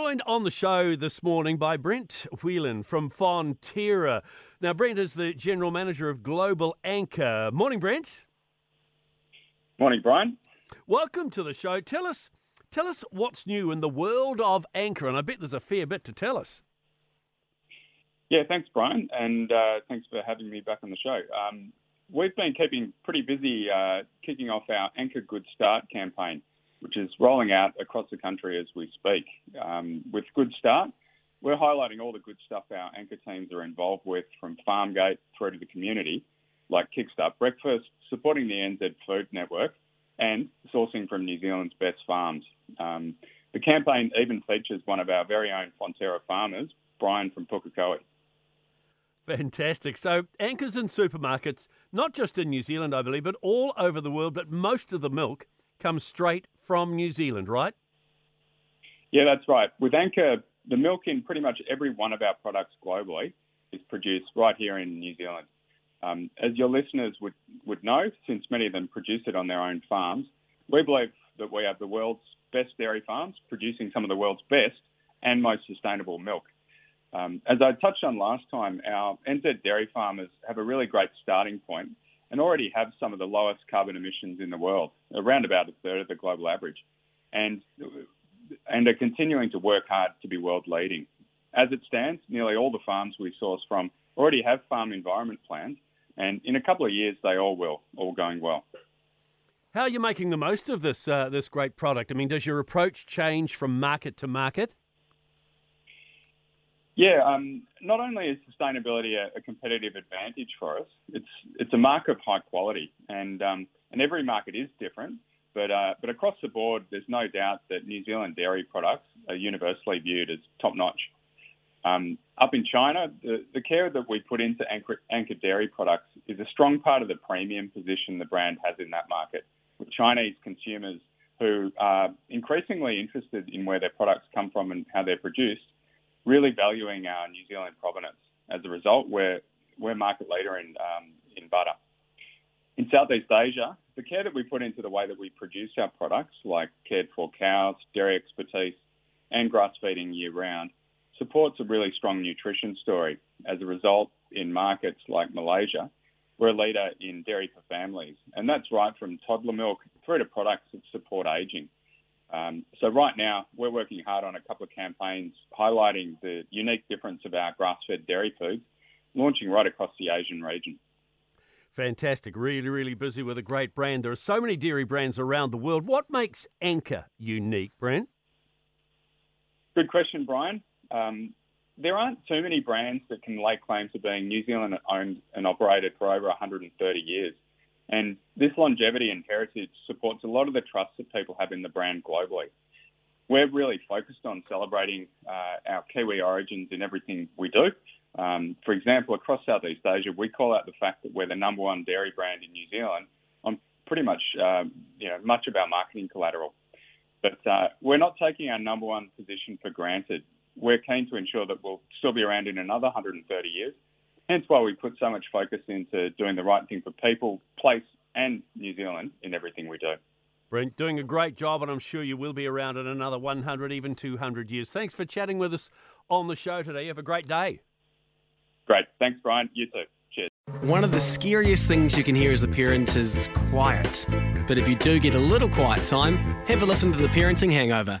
joined on the show this morning by Brent Whelan from Fonterra. Now, Brent is the General Manager of Global Anchor. Morning, Brent. Morning, Brian. Welcome to the show. Tell us, tell us what's new in the world of Anchor, and I bet there's a fair bit to tell us. Yeah, thanks, Brian, and uh, thanks for having me back on the show. Um, we've been keeping pretty busy uh, kicking off our Anchor Good Start campaign, which is rolling out across the country as we speak. Um, with Good Start, we're highlighting all the good stuff our anchor teams are involved with from farm gate through to the community, like Kickstart Breakfast, supporting the NZ Food Network, and sourcing from New Zealand's best farms. Um, the campaign even features one of our very own Fonterra farmers, Brian from Pukekohe. Fantastic. So, anchors in supermarkets, not just in New Zealand, I believe, but all over the world, but most of the milk comes straight from New Zealand, right? Yeah, that's right. With Anchor, the milk in pretty much every one of our products globally is produced right here in New Zealand. Um, as your listeners would, would know, since many of them produce it on their own farms, we believe that we have the world's best dairy farms producing some of the world's best and most sustainable milk. Um, as I touched on last time, our NZ dairy farmers have a really great starting point and already have some of the lowest carbon emissions in the world, around about a third of the global average, and, and are continuing to work hard to be world leading. As it stands, nearly all the farms we source from already have farm environment plans, and in a couple of years they all will, all going well. How are you making the most of this uh, this great product? I mean, does your approach change from market to market? Yeah, um, not only is sustainability a, a, competitive advantage for us, it's it's a mark of high quality, and um, and every market is different. But uh, but across the board, there's no doubt that New Zealand dairy products are universally viewed as top notch. Um, up in China, the, the care that we put into anchor, anchor dairy products is a strong part of the premium position the brand has in that market, with Chinese consumers who are increasingly interested in where their products come from and how they're produced really valuing our New Zealand provenance. As a result, we're, we're market leader in, um, in butter. In Southeast Asia, the care that we put into the way that we produce our products, like cared for cows, dairy expertise, and grass feeding year round, supports a really strong nutrition story. As a result, in markets like Malaysia, we're a leader in dairy for families, and that's right from toddler milk through to products that support aging. Um, so right now, we're working hard on a couple of campaigns highlighting the unique difference of our grass-fed dairy foods, launching right across the Asian region. Fantastic. Really, really busy with a great brand. There are so many dairy brands around the world. What makes Anchor unique, Brent? Good question, Brian. Um, there aren't too many brands that can lay claim to being New Zealand owned and operated for over 130 years. And this longevity and heritage supports a lot of the trust that people have in the brand globally. We're really focused on celebrating uh, our Kiwi origins in everything we do. Um, for example, across Southeast Asia, we call out the fact that we're the number one dairy brand in New Zealand on pretty much um, you know much of our marketing collateral. But uh, we're not taking our number one position for granted. We're keen to ensure that we'll still be around in another 130 years Hence why we put so much focus into doing the right thing for people, place, and New Zealand in everything we do. Brent, doing a great job, and I'm sure you will be around in another 100, even 200 years. Thanks for chatting with us on the show today. Have a great day. Great. Thanks, Brian. You too. Cheers. One of the scariest things you can hear as a parent is quiet. But if you do get a little quiet time, have a listen to The Parenting Hangover.